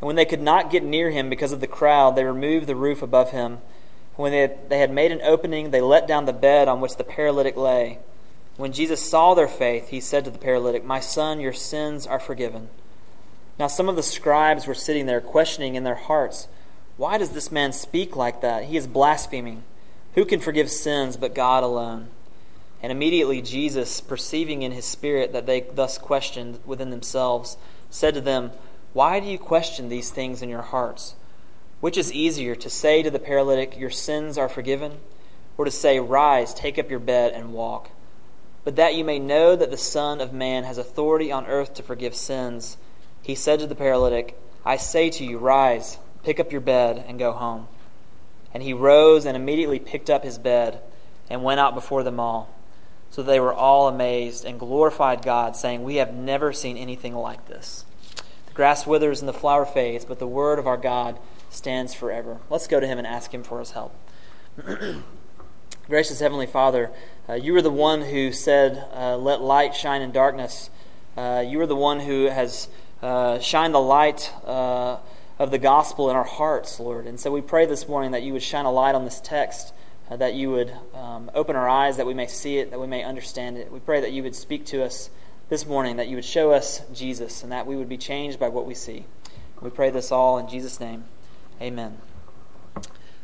And when they could not get near him because of the crowd, they removed the roof above him. When they had, they had made an opening, they let down the bed on which the paralytic lay. When Jesus saw their faith, he said to the paralytic, My son, your sins are forgiven. Now some of the scribes were sitting there, questioning in their hearts, Why does this man speak like that? He is blaspheming. Who can forgive sins but God alone? And immediately Jesus, perceiving in his spirit that they thus questioned within themselves, said to them, Why do you question these things in your hearts? Which is easier, to say to the paralytic, Your sins are forgiven, or to say, Rise, take up your bed, and walk? But that you may know that the Son of Man has authority on earth to forgive sins, he said to the paralytic, I say to you, Rise, pick up your bed, and go home. And he rose and immediately picked up his bed and went out before them all. So they were all amazed and glorified God, saying, We have never seen anything like this. Grass withers and the flower fades, but the word of our God stands forever. Let's go to him and ask him for his help. Gracious Heavenly Father, uh, you are the one who said, uh, Let light shine in darkness. Uh, you are the one who has uh, shined the light uh, of the gospel in our hearts, Lord. And so we pray this morning that you would shine a light on this text, uh, that you would um, open our eyes, that we may see it, that we may understand it. We pray that you would speak to us this morning, that you would show us Jesus, and that we would be changed by what we see. We pray this all in Jesus' name. Amen.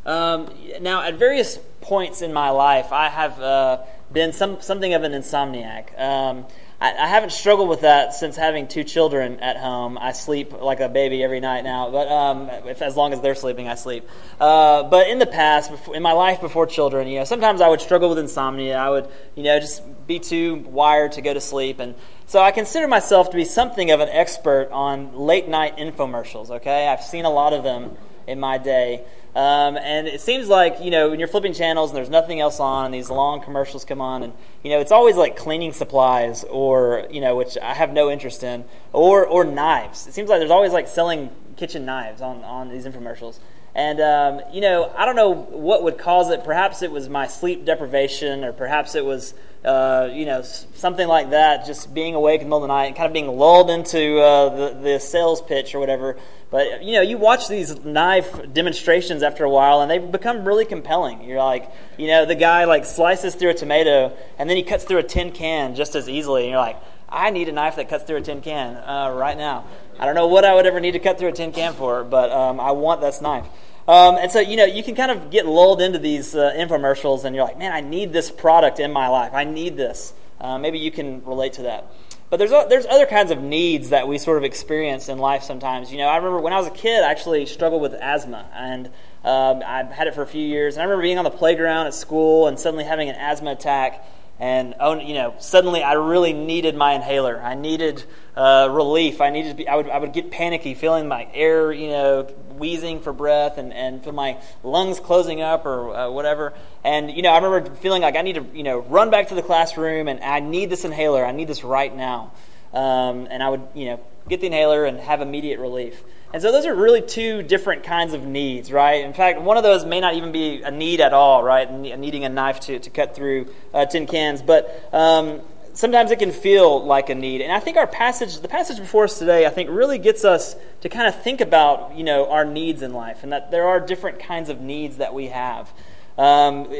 Um, now, at various points in my life, I have uh, been some, something of an insomniac. Um, I, I, haven't struggled with that since having two children at home. I sleep like a baby every night now, but um, if, as long as they're sleeping, I sleep. Uh, but in the past, before, in my life before children, you know, sometimes I would struggle with insomnia. I would, you know, just be too wired to go to sleep, and so I consider myself to be something of an expert on late night infomercials. Okay, I've seen a lot of them in my day. Um, and it seems like, you know, when you're flipping channels and there's nothing else on and these long commercials come on and, you know, it's always like cleaning supplies or, you know, which I have no interest in, or, or knives. It seems like there's always like selling kitchen knives on, on these infomercials. And, um, you know, I don't know what would cause it. Perhaps it was my sleep deprivation or perhaps it was uh, you know, something like that, just being awake in the middle of the night and kind of being lulled into uh, the, the sales pitch or whatever. But, you know, you watch these knife demonstrations after a while and they become really compelling. You're like, you know, the guy like slices through a tomato and then he cuts through a tin can just as easily. And you're like, I need a knife that cuts through a tin can uh, right now. I don't know what I would ever need to cut through a tin can for, but um, I want this knife. Um, and so, you know, you can kind of get lulled into these uh, infomercials and you're like, man, I need this product in my life. I need this. Uh, maybe you can relate to that. But there's, there's other kinds of needs that we sort of experience in life sometimes. You know, I remember when I was a kid, I actually struggled with asthma. And um, I've had it for a few years. And I remember being on the playground at school and suddenly having an asthma attack and oh, you know, suddenly I really needed my inhaler. I needed uh, relief. I needed to be. I would I would get panicky, feeling my air, you know, wheezing for breath, and and feel my lungs closing up or uh, whatever. And you know, I remember feeling like I need to, you know, run back to the classroom, and I need this inhaler. I need this right now. Um, and I would, you know, get the inhaler and have immediate relief. And so those are really two different kinds of needs, right? In fact, one of those may not even be a need at all, right? Needing a knife to, to cut through uh, tin cans. But um, sometimes it can feel like a need. And I think our passage, the passage before us today, I think really gets us to kind of think about, you know, our needs in life and that there are different kinds of needs that we have. Um,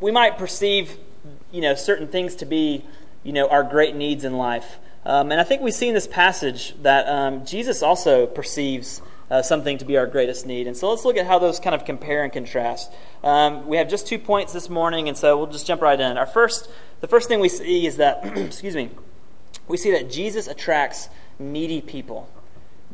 we might perceive, you know, certain things to be, you know, our great needs in life. Um, and I think we see in this passage that um, Jesus also perceives uh, something to be our greatest need. And so let's look at how those kind of compare and contrast. Um, we have just two points this morning, and so we'll just jump right in. Our first, the first thing we see is that, excuse me, we see that Jesus attracts needy people.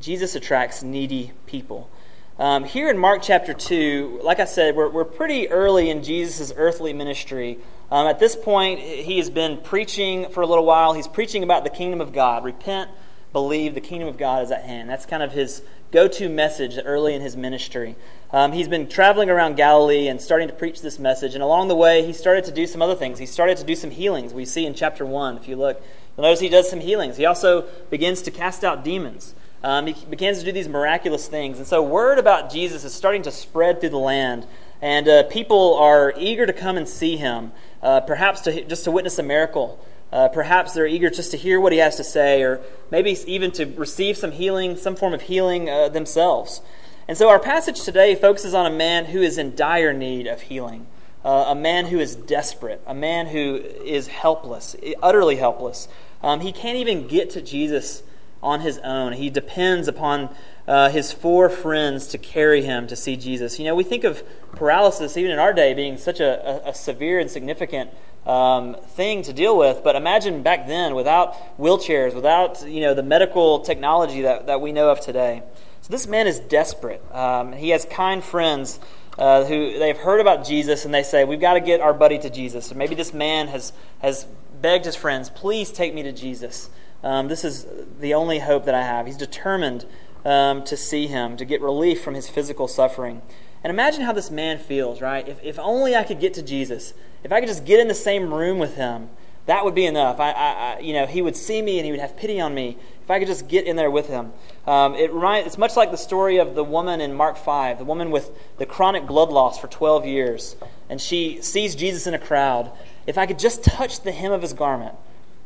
Jesus attracts needy people. Um, here in Mark chapter 2, like I said, we're, we're pretty early in Jesus' earthly ministry. Um, at this point, he has been preaching for a little while. He's preaching about the kingdom of God. Repent, believe, the kingdom of God is at hand. That's kind of his go to message early in his ministry. Um, he's been traveling around Galilee and starting to preach this message. And along the way, he started to do some other things. He started to do some healings. We see in chapter 1, if you look, you'll notice he does some healings. He also begins to cast out demons. Um, he begins to do these miraculous things. And so, word about Jesus is starting to spread through the land, and uh, people are eager to come and see him, uh, perhaps to, just to witness a miracle. Uh, perhaps they're eager just to hear what he has to say, or maybe even to receive some healing, some form of healing uh, themselves. And so our passage today focuses on a man who is in dire need of healing, uh, a man who is desperate, a man who is helpless, utterly helpless. Um, he can't even get to Jesus on his own. He depends upon uh, his four friends to carry him to see Jesus. You know, we think of paralysis, even in our day, being such a, a, a severe and significant um, thing to deal with. But imagine back then, without wheelchairs, without you know the medical technology that, that we know of today. So this man is desperate. Um, he has kind friends uh, who they've heard about Jesus, and they say, "We've got to get our buddy to Jesus." Or maybe this man has has begged his friends, "Please take me to Jesus." Um, this is the only hope that I have. He's determined um, to see him, to get relief from his physical suffering. And imagine how this man feels, right? If, if only I could get to Jesus. If I could just get in the same room with him, that would be enough. I, I, I you know, he would see me and he would have pity on me. If I could just get in there with him. Um, it it's much like the story of the woman in Mark 5, the woman with the chronic blood loss for 12 years. And she sees Jesus in a crowd. If I could just touch the hem of his garment,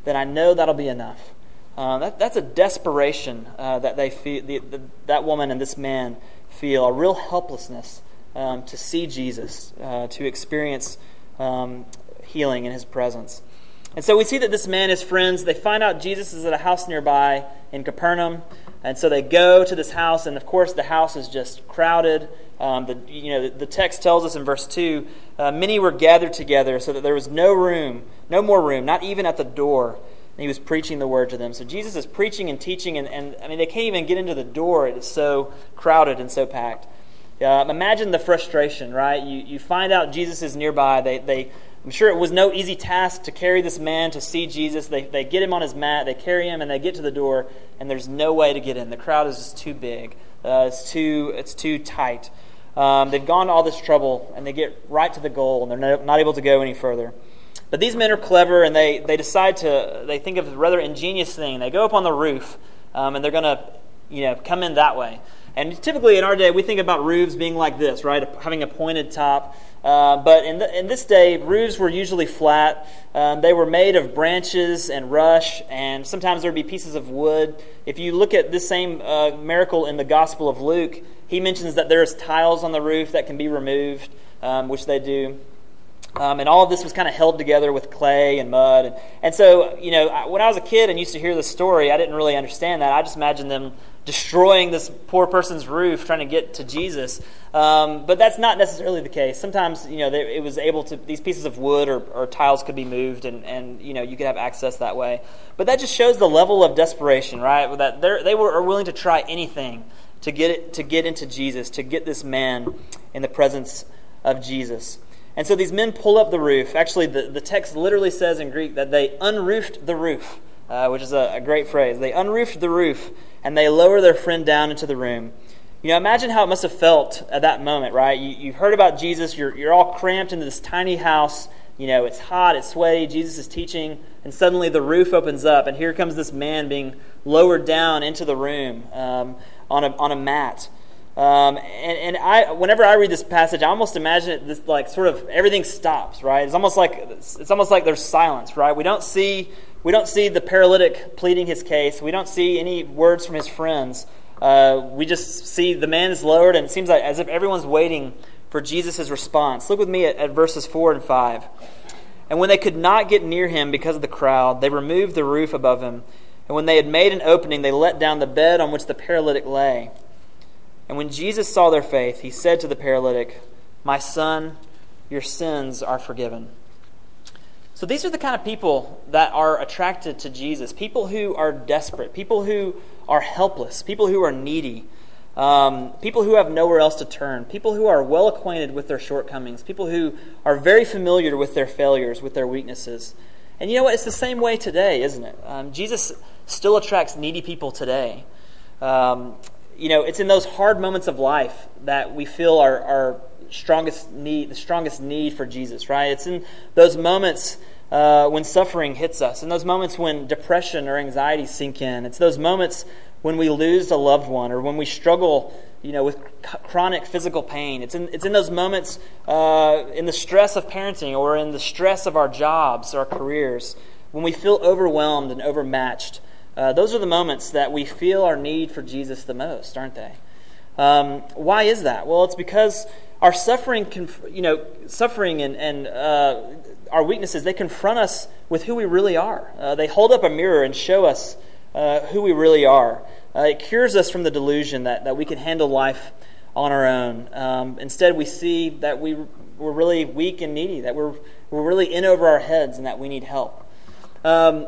then I know that'll be enough. Uh, that, that's a desperation uh, that they feel, the, the, that woman and this man feel, a real helplessness um, to see Jesus, uh, to experience um, healing in his presence. And so we see that this man, his friends, they find out Jesus is at a house nearby in Capernaum. And so they go to this house, and of course, the house is just crowded. Um, the, you know, the, text tells us in verse 2 uh, many were gathered together so that there was no room, no more room, not even at the door he was preaching the word to them. So Jesus is preaching and teaching, and, and I mean, they can't even get into the door. It is so crowded and so packed. Uh, imagine the frustration, right? You, you find out Jesus is nearby. They, they, I'm sure it was no easy task to carry this man to see Jesus. They, they get him on his mat, they carry him, and they get to the door, and there's no way to get in. The crowd is just too big, uh, it's, too, it's too tight. Um, they've gone all this trouble, and they get right to the goal, and they're no, not able to go any further. But these men are clever and they, they decide to, they think of a rather ingenious thing. They go up on the roof um, and they're going to, you know, come in that way. And typically in our day, we think about roofs being like this, right? Having a pointed top. Uh, but in, the, in this day, roofs were usually flat. Um, they were made of branches and rush, and sometimes there would be pieces of wood. If you look at this same uh, miracle in the Gospel of Luke, he mentions that there's tiles on the roof that can be removed, um, which they do. Um, and all of this was kind of held together with clay and mud. And, and so, you know, when I was a kid and used to hear this story, I didn't really understand that. I just imagined them destroying this poor person's roof trying to get to Jesus. Um, but that's not necessarily the case. Sometimes, you know, they, it was able to, these pieces of wood or, or tiles could be moved and, and, you know, you could have access that way. But that just shows the level of desperation, right? That they were willing to try anything to get, it, to get into Jesus, to get this man in the presence of Jesus. And so these men pull up the roof. Actually, the, the text literally says in Greek that they unroofed the roof, uh, which is a, a great phrase. They unroofed the roof and they lower their friend down into the room. You know, imagine how it must have felt at that moment, right? You, you've heard about Jesus, you're, you're all cramped into this tiny house. You know, it's hot, it's sweaty, Jesus is teaching, and suddenly the roof opens up, and here comes this man being lowered down into the room um, on, a, on a mat. Um, and, and I, whenever I read this passage, I almost imagine it this like sort of everything stops, right? It's almost like it's almost like there's silence, right? We don't see we don't see the paralytic pleading his case. We don't see any words from his friends. Uh, we just see the man is lowered, and it seems like as if everyone's waiting for Jesus' response. Look with me at, at verses four and five. And when they could not get near him because of the crowd, they removed the roof above him. And when they had made an opening, they let down the bed on which the paralytic lay. And when Jesus saw their faith, he said to the paralytic, My son, your sins are forgiven. So these are the kind of people that are attracted to Jesus people who are desperate, people who are helpless, people who are needy, um, people who have nowhere else to turn, people who are well acquainted with their shortcomings, people who are very familiar with their failures, with their weaknesses. And you know what? It's the same way today, isn't it? Um, Jesus still attracts needy people today. Um, you know, it's in those hard moments of life that we feel our, our strongest need, the strongest need for Jesus, right? It's in those moments uh, when suffering hits us, in those moments when depression or anxiety sink in. It's those moments when we lose a loved one or when we struggle, you know, with c- chronic physical pain. It's in, it's in those moments uh, in the stress of parenting or in the stress of our jobs, our careers, when we feel overwhelmed and overmatched, uh, those are the moments that we feel our need for Jesus the most, aren't they? Um, why is that? Well, it's because our suffering, conf- you know, suffering and, and uh, our weaknesses, they confront us with who we really are. Uh, they hold up a mirror and show us uh, who we really are. Uh, it cures us from the delusion that, that we can handle life on our own. Um, instead, we see that we, we're really weak and needy, that we're, we're really in over our heads, and that we need help. Um,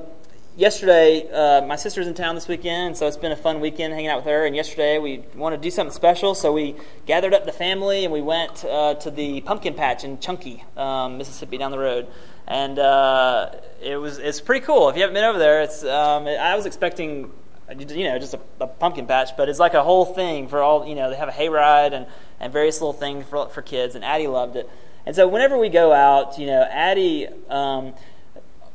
yesterday, uh, my sister's in town this weekend, so it's been a fun weekend hanging out with her. And yesterday, we wanted to do something special, so we gathered up the family and we went uh, to the pumpkin patch in Chunky, um, Mississippi, down the road. And uh, it was it's pretty cool. If you haven't been over there, it's um, I was expecting you know just a, a, pumpkin patch, but it's like a whole thing for all you know. They have a hayride and and various little things for for kids, and Addie loved it. And so whenever we go out, you know, Addie. Um,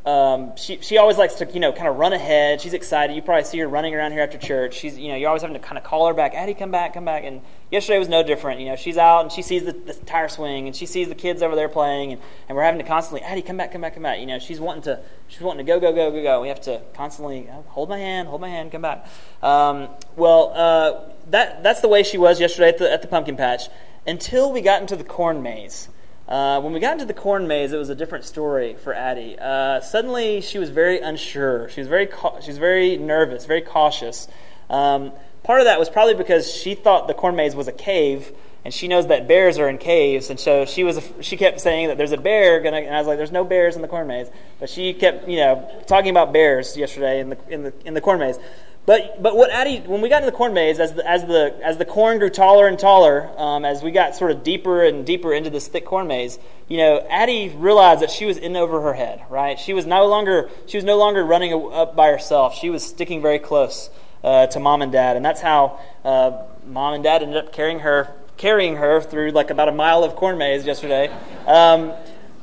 um, she, she always likes to, you know, kind of run ahead. She's excited. You probably see her running around here after church. She's, you know, you're always having to kind of call her back. Addie, come back, come back. And yesterday was no different. You know, she's out and she sees the, the tire swing and she sees the kids over there playing and, and we're having to constantly, Addie, come back, come back, come back. You know, she's wanting to, she's wanting to go, go, go, go, go. We have to constantly oh, hold my hand, hold my hand, come back. Um, well, uh, that, that's the way she was yesterday at the, at the pumpkin patch until we got into the corn maze. Uh, when we got into the corn maze, it was a different story for Addie. Uh, suddenly, she was very unsure. She was very, she was very nervous, very cautious. Um, part of that was probably because she thought the corn maze was a cave, and she knows that bears are in caves, and so she was she kept saying that there's a bear gonna. And I was like, "There's no bears in the corn maze," but she kept you know talking about bears yesterday in the in the in the corn maze. But, but what Addie, when we got into the corn maze, as the, as the, as the corn grew taller and taller, um, as we got sort of deeper and deeper into this thick corn maze, you know, Addie realized that she was in over her head, right? She was no longer, she was no longer running up by herself. She was sticking very close uh, to mom and dad. And that's how uh, mom and dad ended up carrying her, carrying her through like about a mile of corn maze yesterday. Um,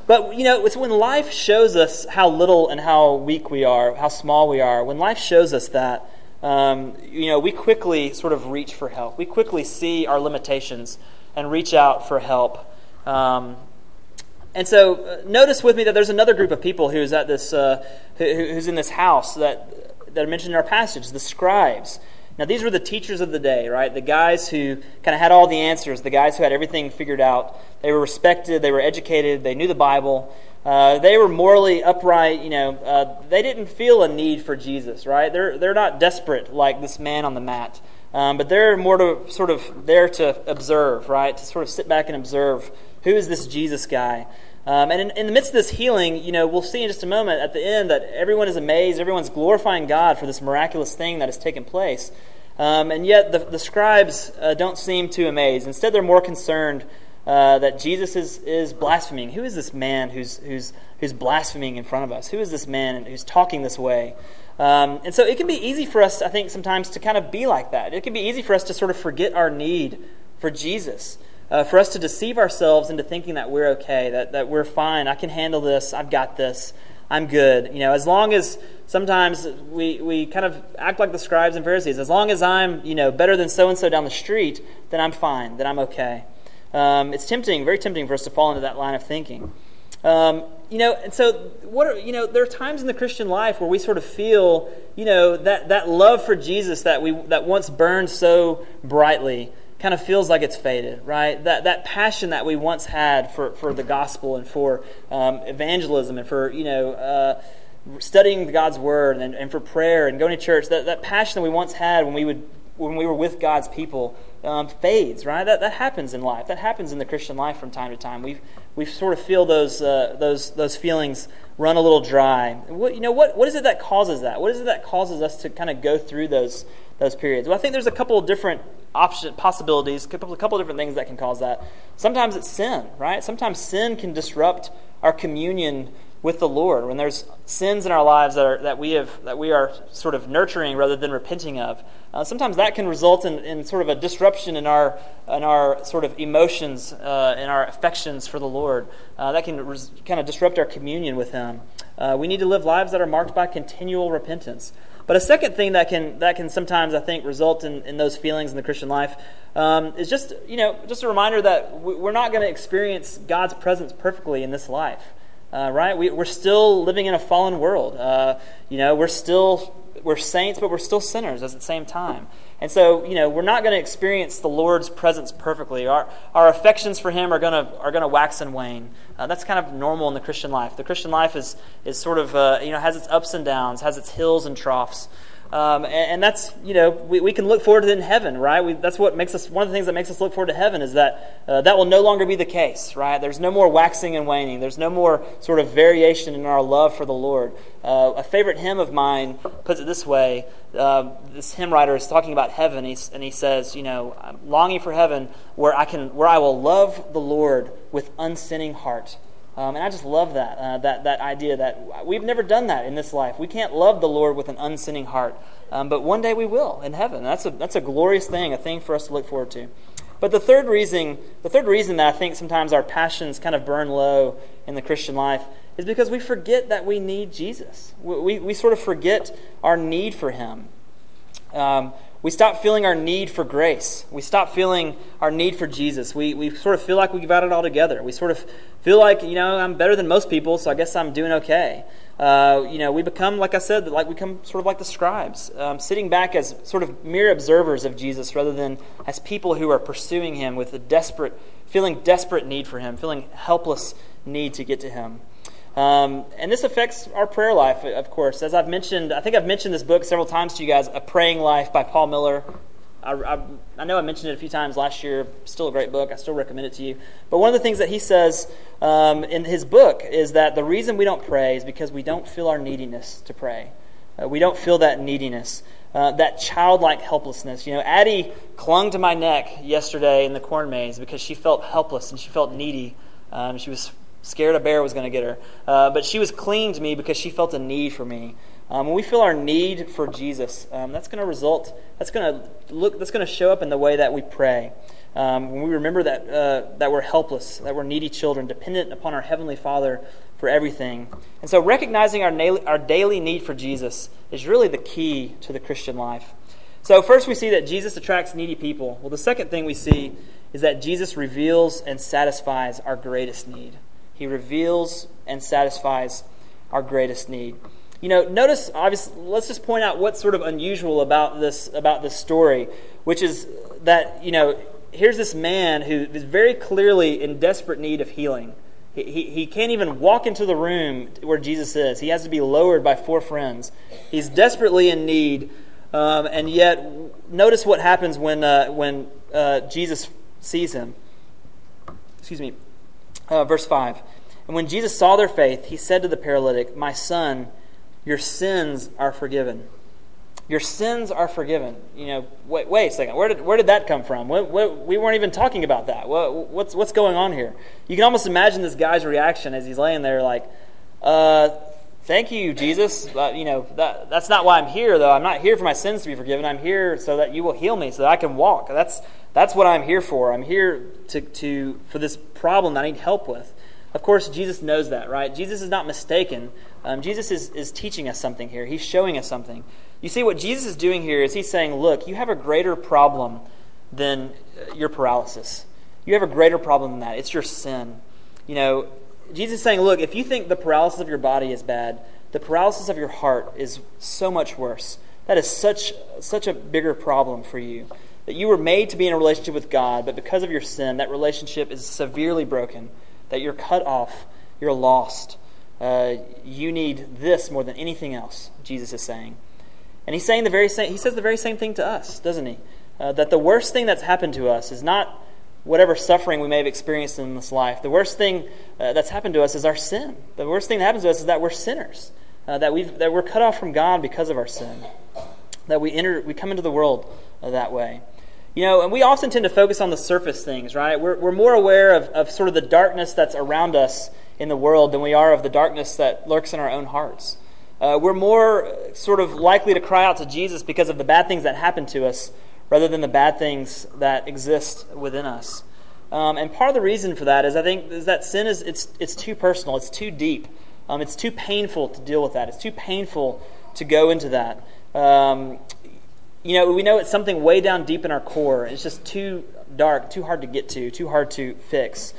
but, you know, it's when life shows us how little and how weak we are, how small we are, when life shows us that, um, you know, we quickly sort of reach for help. We quickly see our limitations and reach out for help. Um, and so, uh, notice with me that there's another group of people who's at this, uh, who, who's in this house that that are mentioned in our passage, the scribes. Now, these were the teachers of the day, right? The guys who kind of had all the answers, the guys who had everything figured out. They were respected, they were educated, they knew the Bible. Uh, they were morally upright. You know, uh, they didn't feel a need for Jesus, right? They're, they're not desperate like this man on the mat. Um, but they're more to sort of there to observe, right? To sort of sit back and observe who is this Jesus guy. Um, and in, in, the midst of this healing, you know, we'll see in just a moment at the end that everyone is amazed, everyone's glorifying God for this miraculous thing that has taken place. Um, and yet the, the scribes uh, don't seem too amazed. Instead, they're more concerned uh, that Jesus is, is blaspheming. Who is this man who's, who's, who's blaspheming in front of us? Who is this man who's talking this way? Um, and so it can be easy for us, I think, sometimes to kind of be like that. It can be easy for us to sort of forget our need for Jesus uh, for us to deceive ourselves into thinking that we're okay, that, that we're fine, I can handle this, I've got this, I'm good. You know, as long as sometimes we, we kind of act like the scribes and Pharisees, as long as I'm, you know, better than so and so down the street, then I'm fine, then I'm okay. Um, it's tempting, very tempting for us to fall into that line of thinking. Um, you know, and so what are, you know, there are times in the Christian life where we sort of feel, you know, that, that love for Jesus that we that once burned so brightly kind of feels like it's faded, right? That, that passion that we once had for, for the gospel and for um, evangelism and for, you know, uh, studying God's word and, and for prayer and going to church, that, that passion that we once had when we, would, when we were with God's people um, fades, right? That, that happens in life. That happens in the Christian life from time to time. We we sort of feel those, uh, those, those feelings run a little dry. What, you know, what, what is it that causes that? What is it that causes us to kind of go through those, those periods? Well, I think there's a couple of different option possibilities, a couple, a couple of different things that can cause that. Sometimes it's sin, right? Sometimes sin can disrupt our communion with the Lord. When there's sins in our lives that, are, that we have that we are sort of nurturing rather than repenting of, uh, sometimes that can result in, in sort of a disruption in our in our sort of emotions uh, and our affections for the Lord. Uh, that can res- kind of disrupt our communion with Him. Uh, we need to live lives that are marked by continual repentance. But a second thing that can that can sometimes I think result in, in those feelings in the Christian life um, is just you know just a reminder that we're not going to experience God's presence perfectly in this life. uh, right? We, are still living in a fallen world. Uh, you know, we're still we're saints, but we're still sinners at the same time. And so, you know, we're not going to experience the Lord's presence perfectly. Our, our affections for Him are going to are going to wax and wane. Uh, that's kind of normal in the Christian life. The Christian life is is sort of uh, you know has its ups and downs, has its hills and troughs. Um, and, and, that's, you know, we, we can look forward to it in heaven, right? We, that's what makes us, one of the things that makes us look forward to heaven is that uh, that will no longer be the case, right? There's no more waxing and waning. There's no more sort of variation in our love for the Lord. Uh, a favorite hymn of mine puts it this way. Uh, this hymn writer is talking about heaven, and he says, you know, I'm longing for heaven where I, can, where I will love the Lord with unsinning heart um, and I just love that, uh, that, that idea that we've never done that in this life. We can't love the Lord with an unsinning heart. Um, but one day we will in heaven. That's a, that's a glorious thing, a thing for us to look forward to. But the third reason, the third reason that I think sometimes our passions kind of burn low in the Christian life is because we forget that we need Jesus. We, we, we sort of forget our need for Him. Um, we stop feeling our need for grace. We stop feeling our need for Jesus. We, we sort of feel like we've got it all together. We sort of feel like, you know, I'm better than most people, so I guess I'm doing okay. Uh, you know, we become, like I said, like we become sort of like the scribes, um, sitting back as sort of mere observers of Jesus rather than as people who are pursuing him with a desperate, feeling desperate need for him, feeling helpless need to get to him. Um, and this affects our prayer life, of course. As I've mentioned, I think I've mentioned this book several times to you guys, A Praying Life by Paul Miller. I, I, I, know I mentioned it a few times last year. Still a great book. I still recommend it to you. But one of the things that he says um, in his book is that the reason we don't pray is because we don't feel our neediness to pray. Uh, we don't feel that neediness, uh, that childlike helplessness. You know, Addie clung to my neck yesterday in the corn maze because she felt helpless and she felt needy. Um, she was scared a bear was going to get her. Uh, but she was clinging to me because she felt a need for me. Um, when we feel our need for Jesus, um, that's going to result. That's going to look. That's going to show up in the way that we pray. Um, when we remember that uh, that we're helpless, that we're needy children, dependent upon our heavenly Father for everything, and so recognizing our daily, our daily need for Jesus is really the key to the Christian life. So first, we see that Jesus attracts needy people. Well, the second thing we see is that Jesus reveals and satisfies our greatest need. He reveals and satisfies our greatest need. You know, notice obviously let's just point out what's sort of unusual about this about this story, which is that, you know, here's this man who is very clearly in desperate need of healing. He, he, can't even walk into the room where Jesus is. He has to be lowered by four friends. He's desperately in need, um, and yet notice what happens when, uh, when uh, Jesus sees him. Excuse me. Uh, verse 5. And when Jesus saw their faith, he said to the paralytic, My son, your sins are forgiven. Your sins are forgiven. You know, wait, wait a second. Where did, where did that come from? What, what, we weren't even talking about that. What, what's, what's going on here? You can almost imagine this guy's reaction as he's laying there, like, uh, Thank you, Jesus. Uh, you know, that, that's not why I'm here, though. I'm not here for my sins to be forgiven. I'm here so that you will heal me, so that I can walk. That's, that's what I'm here for. I'm here to, to, for this problem that I need help with. Of course, Jesus knows that, right? Jesus is not mistaken. Um, Jesus is, is teaching us something here. He's showing us something. You see, what Jesus is doing here is he's saying, look, you have a greater problem than uh, your paralysis. You have a greater problem than that. It's your sin. You know, Jesus is saying, look, if you think the paralysis of your body is bad, the paralysis of your heart is so much worse. That is such, such a bigger problem for you. That you were made to be in a relationship with God, but because of your sin, that relationship is severely broken. That you're cut off, you're lost. Uh, you need this more than anything else, Jesus is saying. And he's saying the very same, he says the very same thing to us, doesn't he? Uh, that the worst thing that's happened to us is not whatever suffering we may have experienced in this life. The worst thing uh, that's happened to us is our sin. The worst thing that happens to us is that we're sinners, uh, that, we that we're cut off from God because of our sin, that we, enter, we come into the world uh, that way. You know, and we often tend to focus on the surface things, right? We're, we're more aware of, of sort of the darkness that's around us in the world than we are of the darkness that lurks in our own hearts. Uh, we're more sort of likely to cry out to Jesus because of the bad things that happen to us rather than the bad things that exist within us. Um, and part of the reason for that is I think is that sin is it's it's too personal, it's too deep, um, it's too painful to deal with that. It's too painful to go into that. Um, you know, we know it's something way down deep in our core. It's just too dark, too hard to get to, too hard to fix.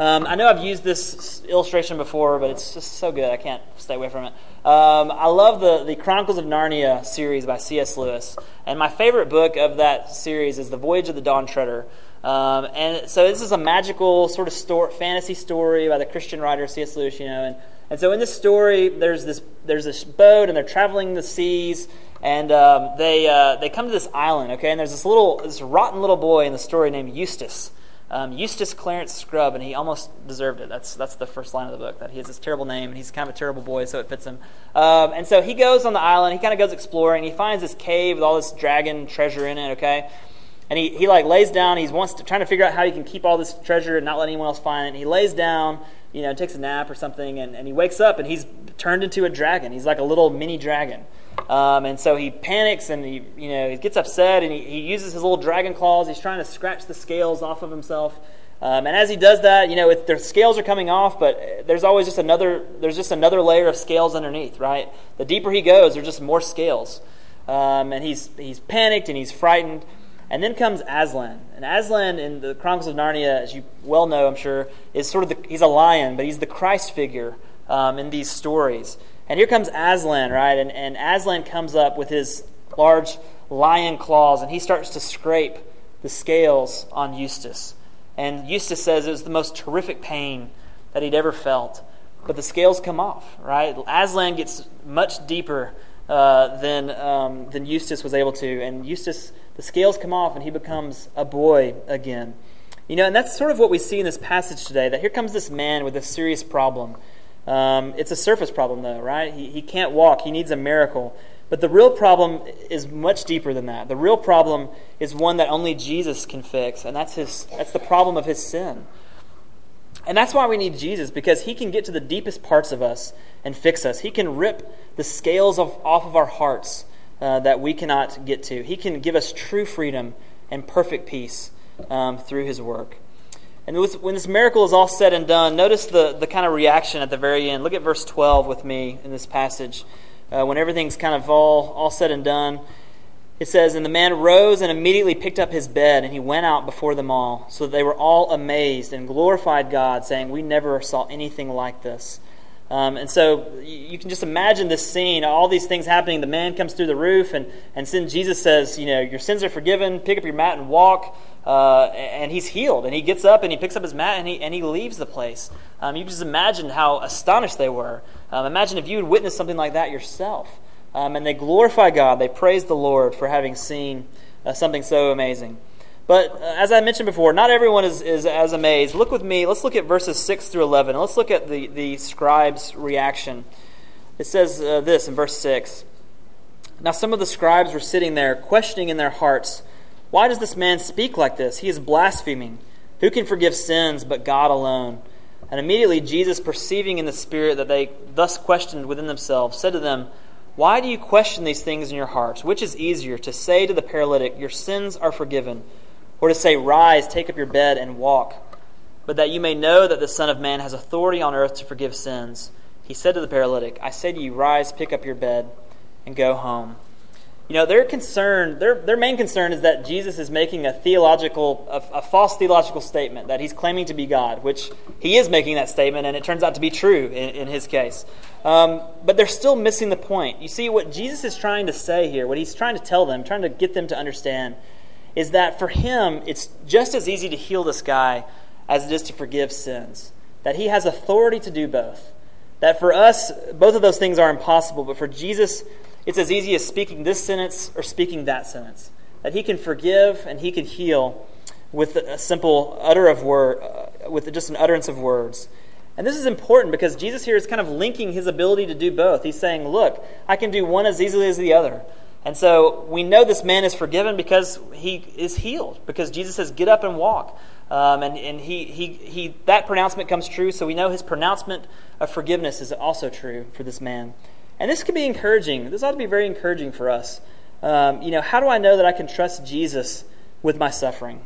Um, I know I've used this illustration before, but it's just so good I can't stay away from it. Um, I love the, the Chronicles of Narnia series by C.S. Lewis. And my favorite book of that series is The Voyage of the Dawn Treader. Um, and so this is a magical sort of story, fantasy story by the Christian writer C.S. Lewis, you know. And, and so in this story, there's this, there's this boat, and they're traveling the seas, and um, they, uh, they come to this island, okay? And there's this little, this rotten little boy in the story named Eustace. Um, Eustace Clarence Scrubb, and he almost deserved it. That's, that's the first line of the book, that he has this terrible name, and he's kind of a terrible boy, so it fits him. Um, and so he goes on the island, he kind of goes exploring, he finds this cave with all this dragon treasure in it, okay? And he, he like lays down, he wants to, trying to figure out how he can keep all this treasure and not let anyone else find it. And he lays down, you know, takes a nap or something, and, and he wakes up and he's turned into a dragon. He's like a little mini dragon. Um, and so he panics and he, you know, he gets upset and he, he uses his little dragon claws. He's trying to scratch the scales off of himself. Um, and as he does that, you know, it, the scales are coming off, but there's always just another, there's just another layer of scales underneath, right? The deeper he goes, there's just more scales. Um, and he's, he's panicked and he's frightened. And then comes Aslan. And Aslan in the Chronicles of Narnia, as you well know, I'm sure, is sort of the, he's a lion, but he's the Christ figure um, in these stories. And here comes Aslan, right? And, and Aslan comes up with his large lion claws and he starts to scrape the scales on Eustace. And Eustace says it was the most terrific pain that he'd ever felt. But the scales come off, right? Aslan gets much deeper uh, than, um, than Eustace was able to. And Eustace, the scales come off and he becomes a boy again. You know, and that's sort of what we see in this passage today that here comes this man with a serious problem. Um, it's a surface problem, though, right? He, he can't walk, he needs a miracle. But the real problem is much deeper than that. The real problem is one that only Jesus can fix, and that's, his, that's the problem of his sin. And that's why we need Jesus, because he can get to the deepest parts of us and fix us. He can rip the scales of, off of our hearts uh, that we cannot get to. He can give us true freedom and perfect peace um, through his work. And when this miracle is all said and done, notice the, the kind of reaction at the very end. Look at verse 12 with me in this passage. Uh, when everything's kind of all, all said and done, it says, And the man rose and immediately picked up his bed, and he went out before them all, so that they were all amazed and glorified God, saying, We never saw anything like this. Um, and so you can just imagine this scene, all these things happening. The man comes through the roof, and, and then Jesus says, You know, your sins are forgiven, pick up your mat and walk uh, and he's healed. And he gets up and he picks up his mat and he, and he leaves the place. Um, you can just imagine how astonished they were. Um, imagine if you had witnessed something like that yourself. Um, and they glorify God, they praise the Lord for having seen uh, something so amazing. But uh, as I mentioned before, not everyone is, is as amazed. Look with me, let's look at verses 6 through 11. Let's look at the, the scribe's reaction. It says uh, this in verse 6 Now some of the scribes were sitting there, questioning in their hearts. Why does this man speak like this? He is blaspheming. Who can forgive sins but God alone? And immediately Jesus, perceiving in the Spirit that they thus questioned within themselves, said to them, Why do you question these things in your hearts? Which is easier, to say to the paralytic, Your sins are forgiven, or to say, Rise, take up your bed, and walk? But that you may know that the Son of Man has authority on earth to forgive sins. He said to the paralytic, I say to you, Rise, pick up your bed, and go home. You know, their concern, their, their main concern is that Jesus is making a theological, a, a, false theological statement, that he's claiming to be God, which he is making that statement, and it turns out to be true in, in his case. Um, but they're still missing the point. You see, what Jesus is trying to say here, what he's trying to tell them, trying to get them to understand, is that for him, it's just as easy to heal this guy as it is to forgive sins. That he has authority to do both. That for us, both of those things are impossible, but for Jesus, it's as easy as speaking this sentence or speaking that sentence. That he can forgive and he can heal with a simple utter of word, uh, with just an utterance of words. And this is important because Jesus here is kind of linking his ability to do both. He's saying, Look, I can do one as easily as the other. And so we know this man is forgiven because he is healed, because Jesus says, Get up and walk. Um, and and he, he, he, that pronouncement comes true, so we know his pronouncement of forgiveness is also true for this man. And this can be encouraging. This ought to be very encouraging for us. Um, you know, how do I know that I can trust Jesus with my suffering?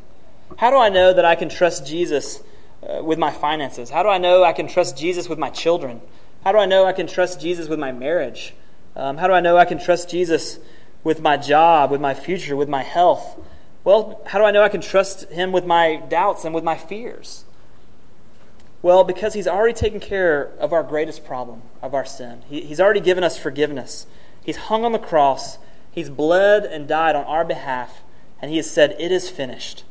How do I know that I can trust Jesus uh, with my finances? How do I know I can trust Jesus with my children? How do I know I can trust Jesus with my marriage? Um, how do I know I can trust Jesus with my job, with my future, with my health? Well, how do I know I can trust Him with my doubts and with my fears? Well, because He's already taken care of our greatest problem, of our sin. He, he's already given us forgiveness. He's hung on the cross, He's bled and died on our behalf, and He has said, It is finished.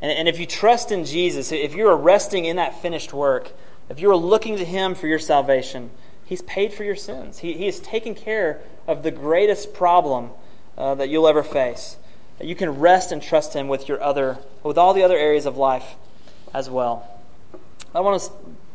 And, and if you trust in Jesus, if you're resting in that finished work, if you're looking to Him for your salvation, He's paid for your sins. He, he has taken care of the greatest problem uh, that you'll ever face. You can rest and trust Him with your other, with all the other areas of life as well. I want to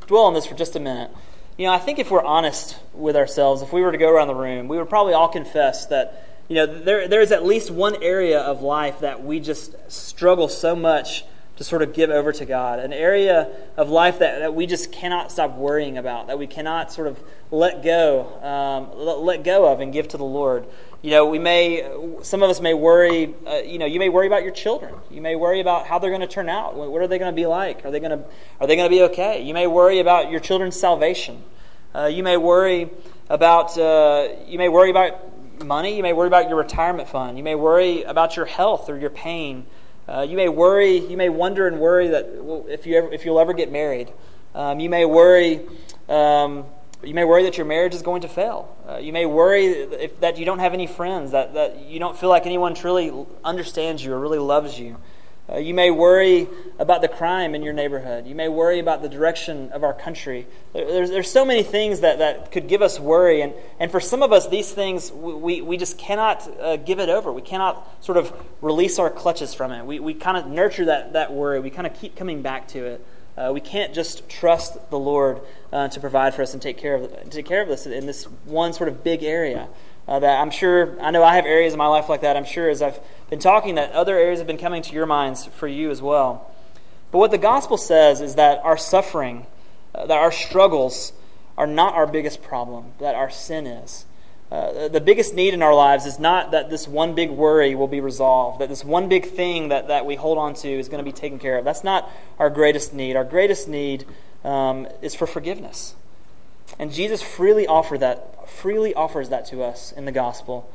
dwell on this for just a minute. You know, I think if we're honest with ourselves, if we were to go around the room, we would probably all confess that you know, there, there is at least one area of life that we just struggle so much to sort of give over to God, an area of life that, that we just cannot stop worrying about, that we cannot sort of let go, um, let, go of and give to the Lord. You know, we may, some of us may worry, uh, you know, you may worry about your children. You may worry about how they're going to turn out. What are they going to be like? Are they going to, are they going to be okay? You may worry about your children's salvation. Uh, you may worry about, uh, you may worry about money. You may worry about your retirement fund. You may worry about your health or your pain. Uh, you may worry. You may wonder and worry that well, if you ever, if you'll ever get married. Um, you may worry. Um, you may worry that your marriage is going to fail. Uh, you may worry if, that you don't have any friends. That that you don't feel like anyone truly understands you or really loves you. Uh, you may worry about the crime in your neighborhood. You may worry about the direction of our country. There's, there's so many things that, that could give us worry. And, and for some of us, these things, we, we just cannot uh, give it over. We cannot sort of release our clutches from it. We, we kind of nurture that, that worry. We kind of keep coming back to it. Uh, we can't just trust the Lord uh, to provide for us and take care of, take care of this in this one sort of big area. Uh, that I'm sure, I know I have areas in my life like that. I'm sure as I've been talking that other areas have been coming to your minds for you as well. But what the gospel says is that our suffering, uh, that our struggles are not our biggest problem, that our sin is. Uh, the biggest need in our lives is not that this one big worry will be resolved, that this one big thing that, that we hold on to is going to be taken care of. That's not our greatest need. Our greatest need um, is for forgiveness. And Jesus freely offer that, freely offers that to us in the gospel.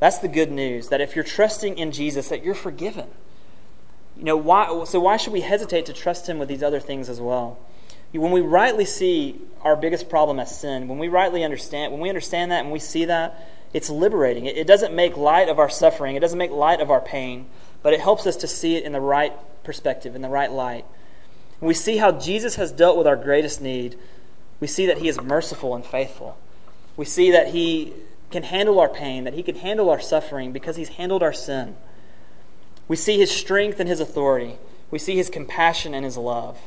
That's the good news, that if you're trusting in Jesus, that you're forgiven. You know, why, so why should we hesitate to trust him with these other things as well? When we rightly see our biggest problem as sin, when we rightly understand, when we understand that and we see that, it's liberating. It, it doesn't make light of our suffering, it doesn't make light of our pain, but it helps us to see it in the right perspective, in the right light. We see how Jesus has dealt with our greatest need, we see that He is merciful and faithful. We see that He can handle our pain, that He can handle our suffering because He's handled our sin. We see His strength and His authority. We see His compassion and His love.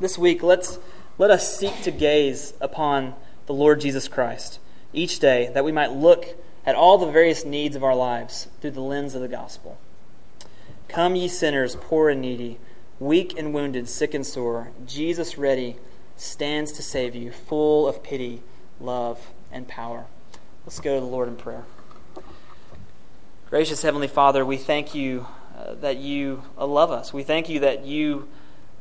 This week, let's, let us seek to gaze upon the Lord Jesus Christ each day that we might look at all the various needs of our lives through the lens of the gospel. Come, ye sinners, poor and needy, weak and wounded, sick and sore, Jesus ready stands to save you, full of pity, love, and power. Let's go to the Lord in prayer. Gracious Heavenly Father, we thank you uh, that you uh, love us. We thank you that you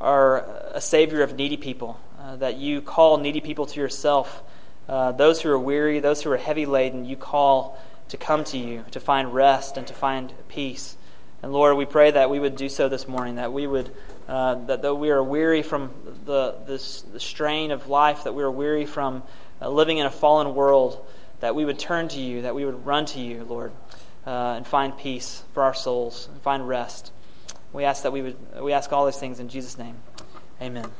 are a Savior of needy people, uh, that you call needy people to yourself. Uh, those who are weary, those who are heavy laden, you call to come to you, to find rest and to find peace. And Lord, we pray that we would do so this morning, that we would uh, that though we are weary from the, this, the strain of life, that we are weary from uh, living in a fallen world, that we would turn to you, that we would run to you, Lord, uh, and find peace for our souls, and find rest. We ask that we would we ask all these things in Jesus' name. Amen.